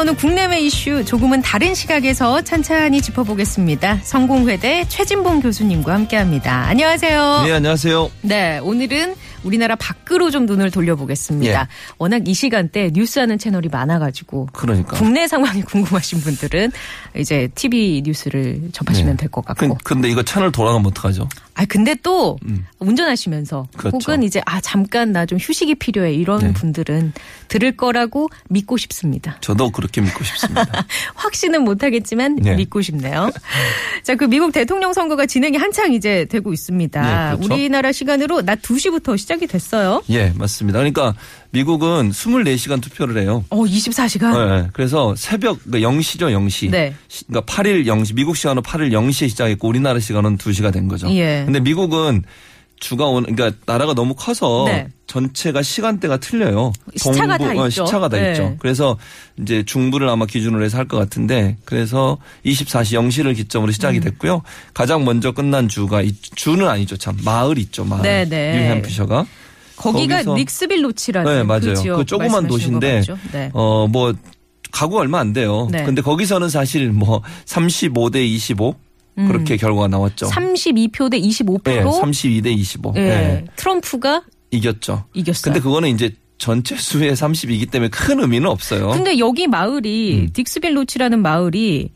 나오는 국내외 이슈 조금은 다른 시각에서 찬찬히 짚어보겠습니다. 성공회대 최진봉 교수님과 함께합니다. 안녕하세요. 네, 안녕하세요. 네, 오늘은 우리나라 밖으로 좀 눈을 돌려보겠습니다. 예. 워낙 이 시간대 뉴스하는 채널이 많아가지고 그러니까. 국내 상황이 궁금하신 분들은 이제 TV 뉴스를 접하시면 네. 될것 같고. 그, 근데 이거 채널 돌아가면 어떡하죠? 아 근데 또 운전하시면서 그렇죠. 혹은 이제 아 잠깐 나 좀 휴식이 필요해 이런 네. 분들은 들을 거라고 믿고 싶습니다. 저도 그렇게 믿고 싶습니다. 확신은 못하겠지만 네. 믿고 싶네요. 자, 그 미국 대통령 선거가 진행이 한창 이제 되고 있습니다. 네, 그렇죠. 우리나라 시간으로 낮 2시부터 시작 이 됐어요. 예, 맞습니다. 그러니까 미국은 24시간 투표를 해요. 어, 24시간? 네, 그래서 새벽 그러니까 0시죠, 0시. 네. 시- 그러니까 8일 0시, 미국 시간으로 8일 0시에 시작했고 우리나라 시간은 2시가 된 거죠. 예. 근데 미국은 주가 오는 그러니까 나라가 너무 커서 네. 전체가 시간대가 틀려요. 시차가 다 어, 있죠. 시차가 다 네. 있죠. 그래서 이제 중부를 아마 기준으로 해서 할 것 같은데 그래서 24시 0시를 기점으로 시작이 음. 됐고요. 가장 먼저 끝난 주가 이- 주는 아니죠. 참 마을 있죠. 마을. 네, 네. 뉴햄피셔가 거기가 거기서- 닉스빌 로치라는 네, 맞아요. 그, 그 조그만 도시인데? 네. 어뭐 가구 얼마 안 돼요. 네. 근데 거기서는 사실 뭐 35대 25 그렇게 결과가 나왔죠. 32표 대 25표로 네, 32대 25. 예, 네. 트럼프가 이겼죠. 이겼어요. 근데 그거는 이제 전체 수의 32이기 때문에 큰 의미는 없어요. 근데 여기 마을이 음. 딕스빌 로치라는 마을이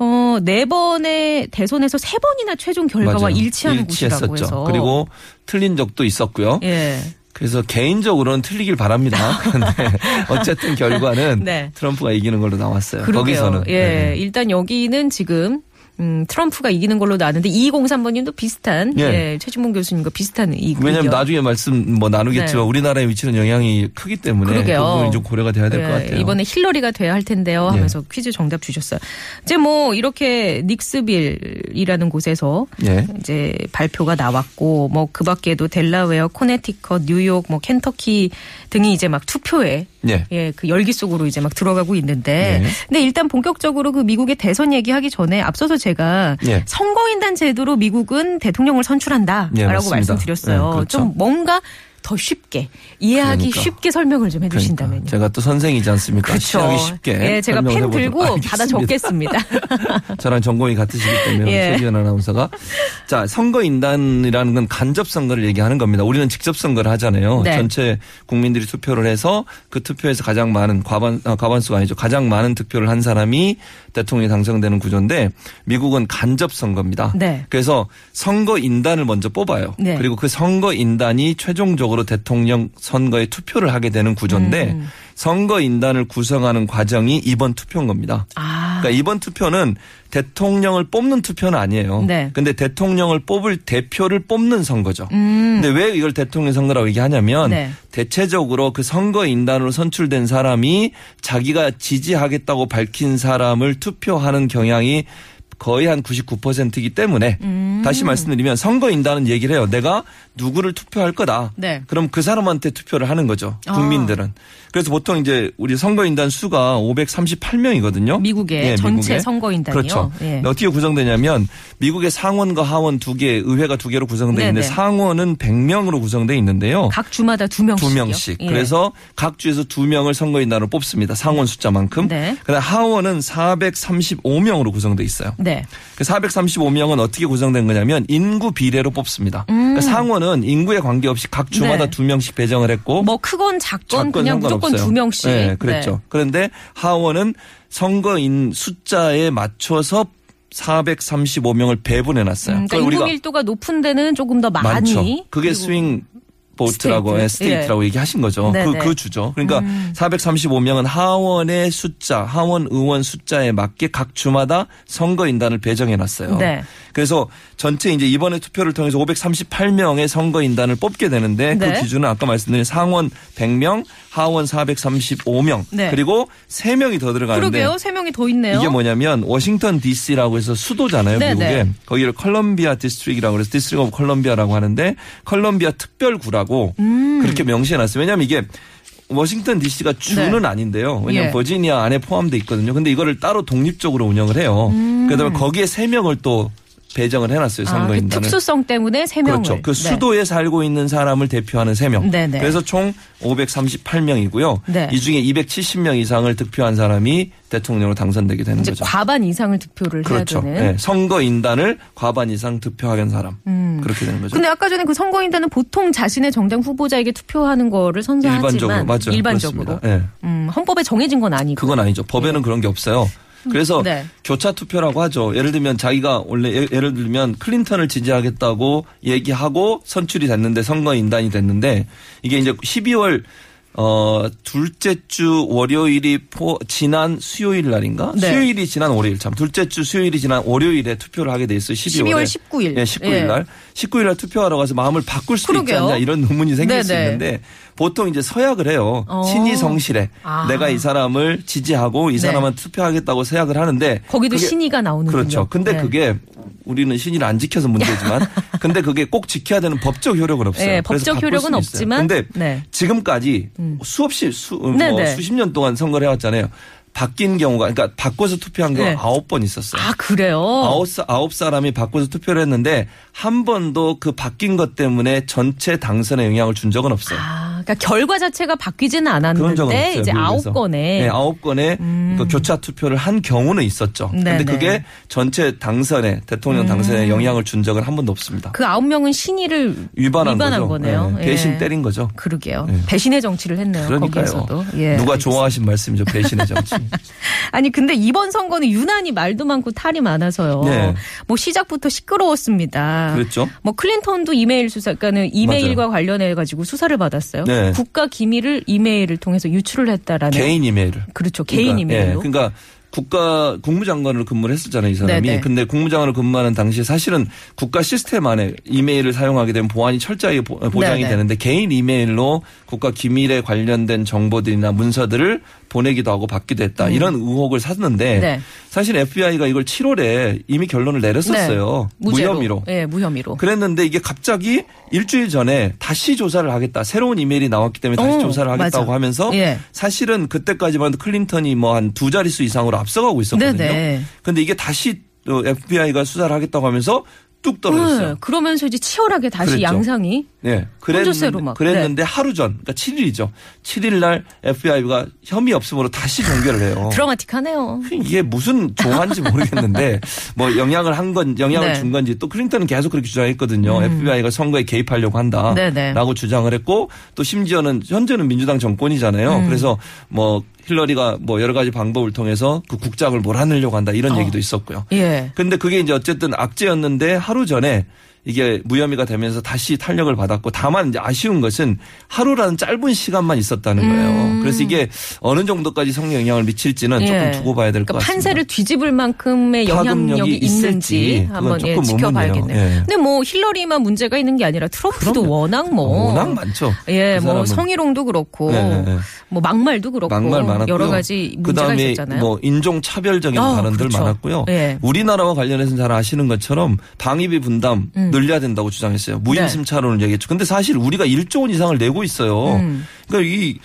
어, 네 번의 대선에서 세 번이나 최종 결과와 맞아요. 일치하는 곳이라고 일치했었죠. 해서 그리고 틀린 적도 있었고요. 예. 그래서 개인적으로는 틀리길 바랍니다. 그런데 어쨌든 결과는 네. 트럼프가 이기는 걸로 나왔어요. 그러게요. 거기서는. 예. 네. 일단 여기는 지금 음, 트럼프가 이기는 걸로 나왔는데 2203번님도 비슷한 예. 예. 최진봉 교수님과 비슷한 이 왜냐하면. 나중에 말씀 뭐 나누겠지만 네. 우리나라에 미치는 영향이 크기 때문에 그러게요. 그좀 고려가 돼야 될것 예, 같아요. 이번에 힐러리가 돼야 할 텐데요 하면서 퀴즈 정답 주셨어요. 이제 뭐 이렇게 닉스빌이라는 곳에서 예. 이제 발표가 나왔고 뭐 그 밖에도 델라웨어, 코네티컷, 뉴욕, 뭐 켄터키 등이 이제 막 투표에 예. 예, 그 열기 속으로 이제 막 들어가고 있는데. 네. 근데 일단 본격적으로 그 미국의 대선 얘기하기 전에 앞서서 제가 예. 선거인단 제도로 미국은 대통령을 선출한다라고 예. 말씀드렸어요. 네, 그렇죠. 좀 뭔가 더 쉽게 이해하기 그러니까. 쉽게 설명을 좀 해주신다면요. 그러니까 제가 또 선생이지 않습니까? 그렇죠. 취하기 쉽게. 예, 제가 펜 들고 해보도록 받아. 적겠습니다. 저랑 전공이 같으시기 때문에 예. 최지현 아나운서가 자 선거 인단이라는 건 간접 선거를 얘기하는 겁니다. 우리는 직접 선거를 하잖아요. 네. 전체 국민들이 투표를 해서 그 투표에서 가장 많은 과반 아, 과반수가 아니죠. 가장 많은 득표를 한 사람이 대통령이 당선되는 구조인데 미국은 간접 선거입니다. 네. 그래서 선거 인단을 먼저 뽑아요. 네. 그리고 그 선거 인단이 최종적으로 대통령 선거에 투표를 하게 되는 구조인데 음. 선거 인단을 구성하는 과정이 이번 투표인 겁니다. 아, 그러니까 이번 투표는 대통령을 뽑는 투표는 아니에요. 네. 근데 대통령을 뽑을 대표를 뽑는 선거죠. 음, 근데 왜 이걸 대통령 선거라고 얘기하냐면 네. 대체적으로 그 선거 인단으로 선출된 사람이 자기가 지지하겠다고 밝힌 사람을 투표하는 경향이 거의 한 99%이기 때문에 음. 다시 말씀드리면 선거인단은 얘기를 해요. 내가 누구를 투표할 거다. 네. 그럼 그 사람한테 투표를 하는 거죠. 아. 국민들은. 그래서 보통 이제 우리 선거인단 수가 538명이거든요. 미국의 전체 선거인단이요? 그렇죠. 예. 근데 어떻게 구성되냐면 미국의 상원과 하원 두 개, 의회가 두 개로 구성되어 있는데 네네. 상원은 100명으로 구성되어 있는데요. 각 주마다 두 명씩이요. 두 명씩. 예. 그래서 각 주에서 두 명을 선거인단으로 뽑습니다. 상원 숫자만큼. 네. 그다음 하원은 435명으로 구성되어 있어요. 네. 그 435명은 어떻게 구성된 거냐면 인구 비례로 뽑습니다. 음. 그러니까 상원은 인구에 관계없이 각 주마다 네. 두 명씩 배정을 했고 뭐 크건 작건 작건 그냥 무조건 상관없어요. 두 명씩. 네, 그랬죠. 그런데 하원은 선거인 숫자에 맞춰서 435명을 배분해 놨어요. 음, 그러니까 인구 밀도가 높은 데는 조금 더 많이. 많죠. 그게 swing vote라고 state. state라고 얘기하신 거죠. 네네. 음. 그, 그 주죠. 그러니까 435명은 하원의 숫자, 하원 의원 숫자에 맞게 각 주마다 선거인단을 배정해 놨어요. 네. 그래서 전체 이제 이번에 투표를 통해서 538명의 선거인단을 뽑게 되는데 네. 그 기준은 아까 말씀드린 상원 100명, 하원 435명 네. 그리고 3명이 더 들어가는데 그러게요. 세 명이 더 있네요. 이게 뭐냐면 워싱턴 D.C.라고 해서 수도잖아요, 네, 미국에. 네. 거기를 컬럼비아 district이라고 그래서 District of Columbia라고 하는데 컬럼비아 특별구라고 음. 그렇게 명시해 놨어요. 왜냐하면 이게 워싱턴 D.C.가 주는 네. 아닌데요. 왜냐하면 예. 버지니아 안에 포함돼 있거든요. 근데 이거를 따로 독립적으로 운영을 해요. 그러다 보면 거기에 세 명을 또 배정을 해놨어요, 음. 아, 그 선거인단을. 특수성 때문에 세 명을. 그렇죠. 그 네. 수도에 살고 있는 사람을 대표하는 세 명 네네. 그래서 총 538명이고요. 네. 이 중에 270명 이상을 득표한 사람이 대통령으로 당선되게 되는 거죠. 과반 이상을 득표를 그렇죠. 해야 되는. 네, 선거 인단을 과반 이상 득표하게 사람. 그렇게 되는 거죠. 음. 근데 아까 전에 그 선거인단은 보통 자신의 정당 후보자에게 투표하는 거를 선사하지만 일반적으로 맞아요. 일반적으로. 네. 음, 헌법에 정해진 건 아니고. 그건 아니죠. 법에는 그런 게 없어요. 그래서 네. 교차 투표라고 하죠. 예를 들면 자기가 원래 예- 예를 들면 클린턴을 지지하겠다고 얘기하고 선출이 됐는데 선거 인단이 됐는데 이게 이제 12월 어 둘째 주 월요일이 포 지난 수요일 날인가? 네. 수요일이 지난 월요일 참 둘째 주 수요일이 지난 월요일에 투표를 하게 돼 있어요. 12월에. 12월 19일. 예, 19일 예. 날. 19일 날 투표하러 가서 마음을 바꿀 수 있지 그러게요. 않냐 이런 의문이 생길 수 네네. 있는데 보통 이제 서약을 해요. 어. 친이 성실해. 아. 내가 이 사람을 지지하고 이 네. 사람은 투표하겠다고 서약을 하는데 거기도 신의가 나오는군요. 그렇죠. 근데 네. 그게 우리는 신의를 안 지켜서 문제지만 근데 그게 꼭 지켜야 되는 법적 효력은 없어요. 네, 법적 효력은. 없지만, 근데 네. 지금까지 수없이 수, 뭐 네네. 수십 년 동안 선거를 해왔잖아요. 바뀐 경우가 그러니까 바꿔서 투표한 경우가 네. 아홉 번 있었어요. 아 그래요. 아홉, 사, 아홉 사람이 바꿔서 투표를 했는데 한 번도 그 바뀐 것 때문에 전체 당선에 영향을 준 적은 없어요. 아, 그러니까 결과 자체가 바뀌지는 않았는데. 이제 아홉. 건에 네, 아홉 건에 그 교차 투표를 한 경우는 있었죠. 네네. 음. 근데 그게 전체 당선에 대통령 당선에 영향을 준 적은 한 번도 없습니다. 그 아홉 명은 신의를 위반한, 위반한 거죠. 거네요. 네, 배신 예. 때린 거죠. 그러게요. 네. 배신의 정치를 했네요. 그러니까요. 거기에서도. 예, 누가 알겠습니다. 좋아하신 말씀이죠. 배신의 정치. 아니 근데 이번 선거는 유난히 말도 많고 탈이 많아서요. 네. 뭐 시작부터 시끄러웠습니다. 그랬죠. 뭐 클린턴도 이메일 수사, 그러니까는 이메일과 관련해 가지고 수사를 받았어요. 네. 국가 기밀을 이메일을 통해서 유출을 했다라는. 개인 이메일을. 그렇죠. 개인 그러니까, 예, 이메일로. 그러니까 국가 국무장관을 근무를 했었잖아요, 이 사람이. 네네. 근데 국무장관을 근무하는 당시에 사실은 국가 시스템 안에 이메일을 사용하게 되면 보안이 철저하게 보- 보장이 네네. 되는데 개인 이메일로 국가 기밀에 관련된 정보들이나 문서들을 보내기도 하고 받기도 했다. 이런 의혹을 샀는데 음. 네. 사실 FBI가 이걸 7월에 이미 결론을 내렸었어요. 네. 무혐의로. 예, 무혐의로. 그랬는데 이게 갑자기 일주일 전에 다시 조사를 하겠다. 새로운 이메일이 나왔기 때문에 다시 어, 조사를 하겠다고 맞아. 하면서 예. 사실은 그때까지만 해도 클린턴이 뭐 한 두 자릿수 이상으로 앞서가고 있었거든요. 네네. 근데 이게 다시 FBI가 수사를 하겠다고 하면서 뚝 떨어졌어요. 네, 그러면서 이제 치열하게 다시 그랬죠. 양상이 네. 혼조세로 막. 네. 그랬는데, 그랬는데 하루 전, 그러니까 7일이죠. 7일 날 FBI가 혐의 없음으로 다시 종결을 해요. 드라마틱하네요. 이게 무슨 조화인지 모르겠는데 뭐 영향을 한 건 영향을 네. 준 건지 또 클린턴은 계속 그렇게 주장했거든요. FBI가 선거에 개입하려고 한다라고 네네. 주장을 했고 또 심지어는 현재는 민주당 정권이잖아요. 음. 그래서 뭐 힐러리가 뭐 여러 가지 방법을 통해서 그 국장을 몰아내려고 한다 이런 어. 얘기도 있었고요. 예. 근데 그게 이제 어쨌든 악재였는데 하루 전에 이게 무혐의가 되면서 다시 탄력을 받았고 다만 이제 아쉬운 것은 하루라는 짧은 시간만 있었다는 거예요. 그래서 이게 어느 정도까지 성에 영향을 미칠지는 조금 예. 두고 봐야 될것 그러니까 같습니다. 판세를 뒤집을 만큼의 영향력이 있는지 한번 예, 조금 지켜봐야겠네요. 예. 근데 뭐 힐러리만 문제가 있는 게 아니라 트럼프도 그럼요. 워낙 뭐 워낙 많죠. 예, 그 뭐. 성희롱도 그렇고 네, 네, 네. 뭐 막말도 그렇고 막말 많았고요. 여러 가지 문제가 그다음에 있었잖아요. 뭐 인종 차별적인 아, 발언들 그렇죠. 많았고요. 예. 우리나라와 관련해서 잘 아시는 것처럼 방위비 분담 음. 늘려야 된다고 주장했어요. 무임sim 차론을 얘기했죠. 근데 사실 우리가 1조 원 이상을 내고 있어요. 음. 그러니까 이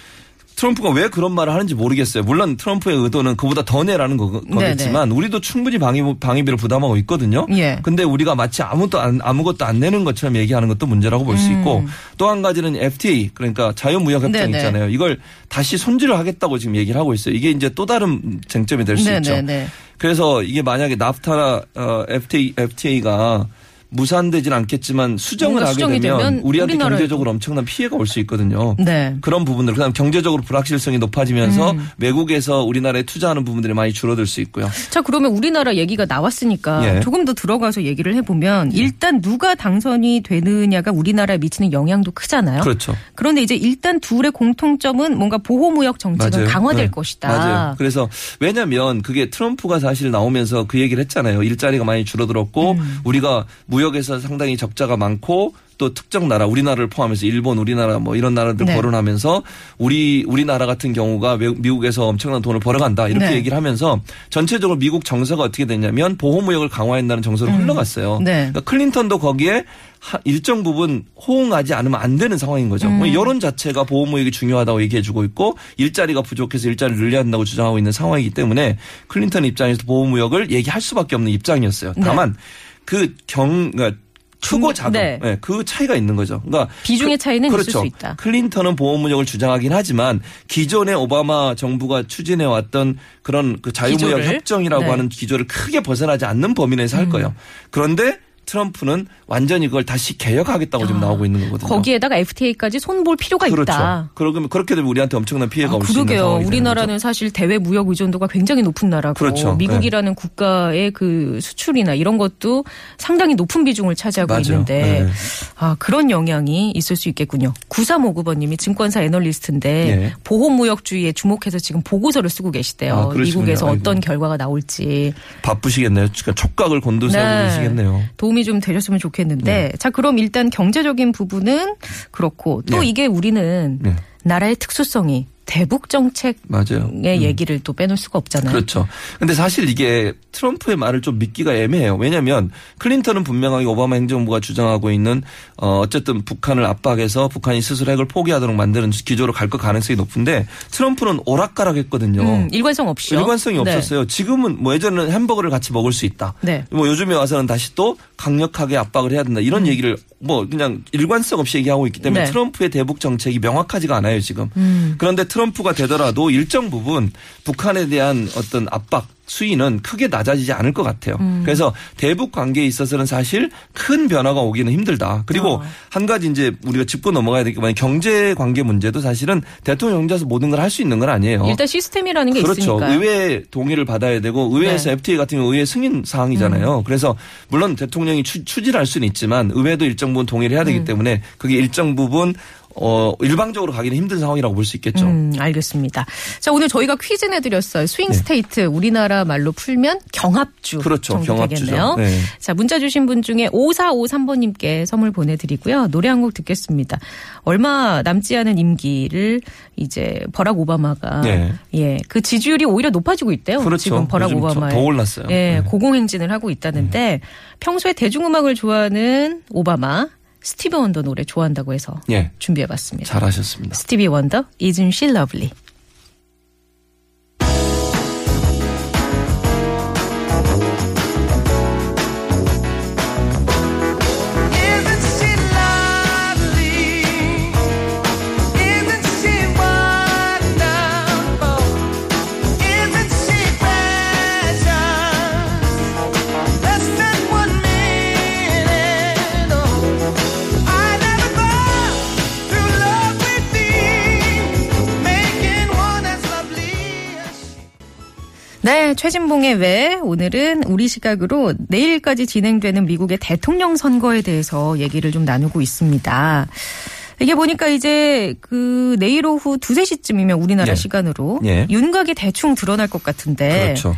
트럼프가 왜 그런 말을 하는지 모르겠어요. 물론 트럼프의 의도는 그보다 더 내라는 거, 거겠지만 우리도 충분히 방위, 방위비를 부담하고 있거든요. 예. 근데 우리가 마치 아무것도 안, 아무것도 안 내는 것처럼 얘기하는 것도 문제라고 볼수 있고 또 한 가지는 FTA 그러니까 자유무역협정 음. 네네. 있잖아요. 이걸 다시 손질을 하겠다고 지금 얘기를 하고 있어요. 이게 이제 또 다른 쟁점이 될 수 있죠. 그래서 이게 만약에 나프타나 어, FTA, FTA가 무산되진 않겠지만 수정을 하게 되면, 되면 우리한테. 경제적으로 엄청난 피해가 올 수 있거든요. 네. 그런 부분들 그다음 경제적으로 불확실성이 높아지면서 음. 외국에서 우리나라에 투자하는 부분들이 많이 줄어들 수 있고요. 자, 그러면 우리나라 얘기가 나왔으니까 예. 조금 더 들어가서 얘기를 해보면 일단 누가 당선이 되느냐가 우리나라에 미치는 영향도 크잖아요. 그렇죠. 그런데 이제 일단 둘의 공통점은 뭔가 보호무역 정책은 맞아요. 강화될 네. 것이다. 맞아요. 그래서 왜냐하면 그게 트럼프가 사실 나오면서 그 얘기를 했잖아요. 일자리가 많이 줄어들었고 음. 우리가 무역 에서 상당히 적자가 많고 또 특정 나라 우리나라를 포함해서 일본 우리나라 뭐 이런 나라들 네. 거론하면서 우리 우리나라 같은 경우가 외- 미국에서 엄청난 돈을 벌어간다 이렇게 네. 얘기를 하면서 전체적으로 미국 정서가 어떻게 됐냐면 보호무역을 강화한다는 정서로 흘러갔어요. 네. 그러니까 클린턴도 거기에 하- 일정 부분 호응하지 않으면 안 되는 상황인 거죠. 음. 뭐 여론 자체가 보호무역이 중요하다고 얘기해주고 있고 일자리가 부족해서 일자리를 늘려야 한다고 주장하고 있는 상황이기 때문에 클린턴 입장에서 보호무역을 얘기할 수밖에 없는 입장이었어요. 네. 다만 그 경, 그러니까 크고 작은 네. 네, 그 차이가 있는 거죠. 그러니까 비중의 차이는 그렇죠. 있을 수 있다. 클린턴은 보호 무역을 주장하긴 하지만 기존의 오바마 정부가 추진해 왔던 그런 그 자유무역 기조를? 협정이라고 네. 음. 하는 기조를 크게 벗어나지 않는 범위 내에서 할 거예요. 그런데 트럼프는 완전히 그걸 다시 개혁하겠다고 지금 아, 나오고 있는 거거든요. 거기에다가 FTA까지 손볼 필요가 그렇죠. 있다. 그러면 그렇게 되면 우리한테 엄청난 피해가 아, 올수 있는 그러게요. 상황이 우리나라는. 사실 대외 무역 의존도가 굉장히 높은 나라고 그렇죠. 미국이라는 국가의 그 수출이나 이런 것도 상당히 높은 비중을 차지하고 맞아요. 있는데 네. 아, 그런 영향이 있을 수 있겠군요. 9359번님이 증권사 애널리스트인데 예. 보호무역주의에 주목해서 지금 보고서를 쓰고 계시대요. 아. 미국에서 어떤 아이고. 결과가 나올지 바쁘시겠네요. 그러니까 촉각을 곤두세우고 네. 계시겠네요. 도움이 좀 되셨으면 좋겠는데 자 그럼 일단 경제적인 부분은 그렇고 또 네. 이게 우리는 네. 나라의 특수성이 대북 정책의 맞아요. 얘기를 또 빼놓을 수가 없잖아요. 그렇죠. 근데 사실 이게 트럼프의 말을 좀 믿기가 애매해요. 왜냐하면 클린턴은 분명하게 오바마 행정부가 주장하고 있는 어 어쨌든 북한을 압박해서 북한이 스스로 핵을 포기하도록 만드는 기조로 갈 것 가능성이 높은데 트럼프는 오락가락했거든요. 음, 일관성 없이요. 일관성이 네. 없었어요. 지금은 뭐 예전에는 햄버거를 같이 먹을 수 있다. 네. 뭐 요즘에 와서는 다시 또 강력하게 압박을 해야 된다. 이런 얘기를 뭐 그냥 일관성 없이 얘기하고 있기 때문에 음. 네. 트럼프의 대북 정책이 명확하지가 않아요 지금. 음. 그런데 트럼프가 되더라도 일정 부분 북한에 대한 어떤 압박 수위는 크게 낮아지지 않을 것 같아요. 음. 그래서 대북 관계에 있어서는 사실 큰 변화가 오기는 힘들다. 그리고 어. 한 가지 이제 우리가 짚고 넘어가야 될게 뭐냐면 경제 관계 문제도 사실은 대통령 혼자서 모든 걸 할 수 있는 건 아니에요. 일단 시스템이라는 게 그렇죠. 있으니까. 의회 동의를 받아야 되고 의회에서 네. 음. FTA 같은 경우 의회 승인 사항이잖아요. 그래서 물론 대통령이 추, 추진할 수는 있지만 의회도 일정 부분 동의를 해야 되기 음. 때문에 그게 일정 부분 어 일방적으로 가기는 힘든 상황이라고 볼 수 있겠죠. 음, 알겠습니다. 자, 오늘 저희가 퀴즈 내드렸어요. swing state, 우리나라 말로 풀면 경합주. 네. 그렇죠. 경합주죠. 네. 자, 문자 주신 분 중에 5453번님께 선물 보내드리고요. 노래 한 곡 듣겠습니다. 얼마 남지 않은 임기를 이제 버락 오바마가 네. 예, 그 지지율이 오히려 높아지고 있대요. 그렇죠. 지금 버락 오바마의 더 올랐어요. 예, 네. 고공행진을 하고 있다는데 평소에 대중음악을 좋아하는 오바마 스티브 원더 노래 좋아한다고 해서 예. 준비해봤습니다. 잘하셨습니다. 스티비 원더, Isn't She Lovely? 최진봉의 왜 오늘은 우리 시각으로 내일까지 진행되는 미국의 대통령 선거에 대해서 얘기를 좀 나누고 있습니다. 이게 보니까 이제 그 내일 오후 두세 시쯤이면 우리나라 예. 시간으로 예. 윤곽이 대충 드러날 것 같은데 그렇죠.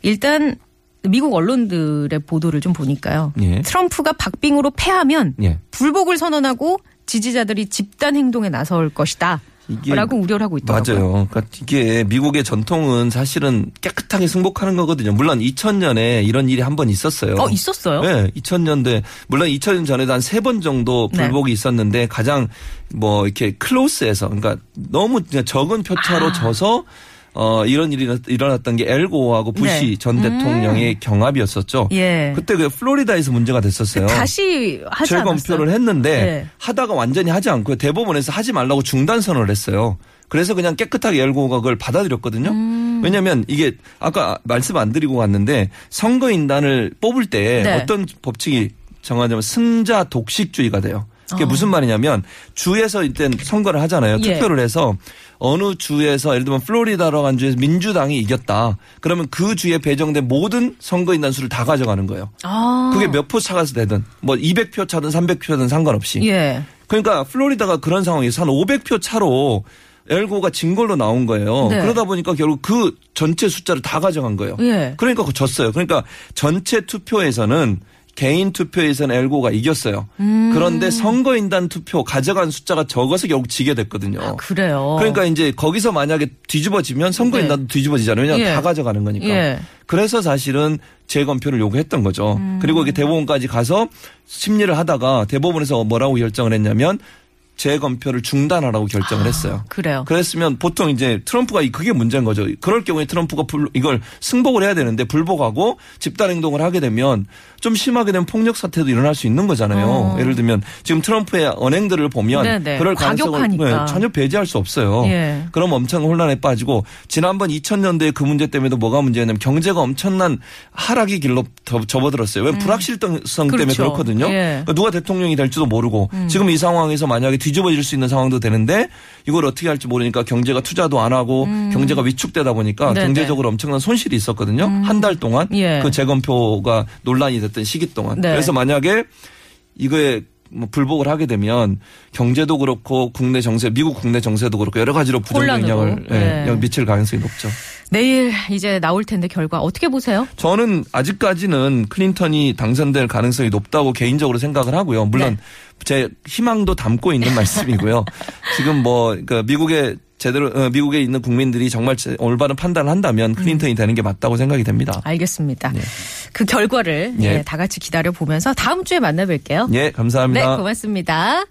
일단 미국 언론들의 보도를 좀 보니까요. 예. 트럼프가 박빙으로 패하면 예. 불복을 선언하고 지지자들이 집단 행동에 나설 것이다. 이게 라고 우려를 하고 있더라고요. 맞아요. 그러니까 이게 미국의 전통은 사실은 깨끗하게 승복하는 거거든요. 물론 2000년에 이런 일이 한 번 있었어요. 어, 있었어요? 네, 2000년대 물론 2000년 전에도 한 세 번 정도 네. 불복이 있었는데 가장 뭐 이렇게 클로스에서 그러니까 너무 적은 표차로 아. 져서 어 이런 일이 일어났던 게 엘고하고 부시 네. 전 대통령의 경합이었었죠. 예. 그때 그 플로리다에서 문제가 됐었어요. 다시 하지 재검표를 않았어요? 했는데 네. 하다가 완전히 하지 않고 대법원에서 하지 말라고 중단 선언을 했어요. 그래서 그냥 깨끗하게 열고가 그걸 받아들였거든요. 음. 왜냐하면 이게 아까 말씀 안 드리고 갔는데 선거인단을 뽑을 때 네. 어떤 법칙이 정하자면 승자 독식주의가 돼요. 그게 무슨 말이냐면 주에서 일단 선거를 하잖아요. 예. 투표를 해서 어느 주에서 예를 들면 플로리다라고 한 주에서 민주당이 이겼다. 그러면 그 주에 배정된 모든 선거인단 수를 다 가져가는 거예요. 아. 그게 몇 표 차가서 되든 뭐 200표 차든 300표든 상관없이. 예. 그러니까 플로리다가 그런 상황에서 한 500표 차로 엘고가 진 걸로 나온 거예요. 네. 그러다 보니까 결국 그 전체 숫자를 다 가져간 거예요. 예. 그러니까 그거 졌어요. 그러니까 전체 투표에서는 개인 투표에서는 엘고가 이겼어요. 음. 그런데 선거인단 투표 가져간 숫자가 적어서 결국 지게 됐거든요. 그래요. 그러니까 이제 거기서 만약에 뒤집어지면 선거인단도 뒤집어지잖아요. 왜냐하면 네. 예. 다 가져가는 거니까. 예. 그래서 사실은 재검표를 요구했던 거죠. 음. 그리고 이게 대법원까지 가서 심리를 하다가 대법원에서 뭐라고 결정을 했냐면 재검표를 중단하라고 결정을 했어요. 그래요. 그랬으면 보통 이제 트럼프가 이- 그게 문제인 거죠. 그럴 경우에 트럼프가 불- 이걸 승복을 해야 되는데 불복하고 집단 행동을 하게 되면 좀 심하게 되면 폭력 사태도 일어날 수 있는 거잖아요. 어. 예를 들면 지금 트럼프의 언행들을 보면 네네. 그럴 가능성을. 네, 전혀 배제할 수 없어요. 예. 그럼 엄청 혼란에 빠지고 지난번 2000년도에 그 문제 때문에도 뭐가 문제냐면 경제가 엄청난 하락의 길로 더 접어들었어요. 왜 불확실성 때문에 그렇죠. 그렇거든요. 예. 그러니까 누가 대통령이 될지도 모르고 음. 지금 이 상황에서 만약에 뒤집어질 수 있는 상황도 되는데 이걸 어떻게 할지 모르니까 경제가 투자도 안 하고 경제가 위축되다 보니까 음. 네네. 음. 경제적으로 엄청난 손실이 있었거든요. 한달 동안 예. 그 재검표가 논란이 됐던 시기 동안. 네. 그래서 만약에 이거에 뭐 불복을 하게 되면 경제도 그렇고 국내 정세, 미국 국내 정세도 그렇고 여러 가지로 부정적 혼란으로. 영향을 예, 네. 영향 미칠 가능성이 높죠. 내일 이제 나올 텐데 결과 어떻게 보세요? 저는 아직까지는 클린턴이 당선될 가능성이 높다고 개인적으로 생각을 하고요. 물론 네. 제 희망도 담고 있는 말씀이고요. 지금 뭐 그러니까 미국의 제대로 어, 미국에 있는 국민들이 정말 제- 올바른 판단을 한다면 클린턴이 되는 게 맞다고 생각이 됩니다. 알겠습니다. 그 결과를 예. 예, 다 같이 기다려 보면서 다음 주에 만나 뵐게요. 예, 감사합니다. 네, 고맙습니다.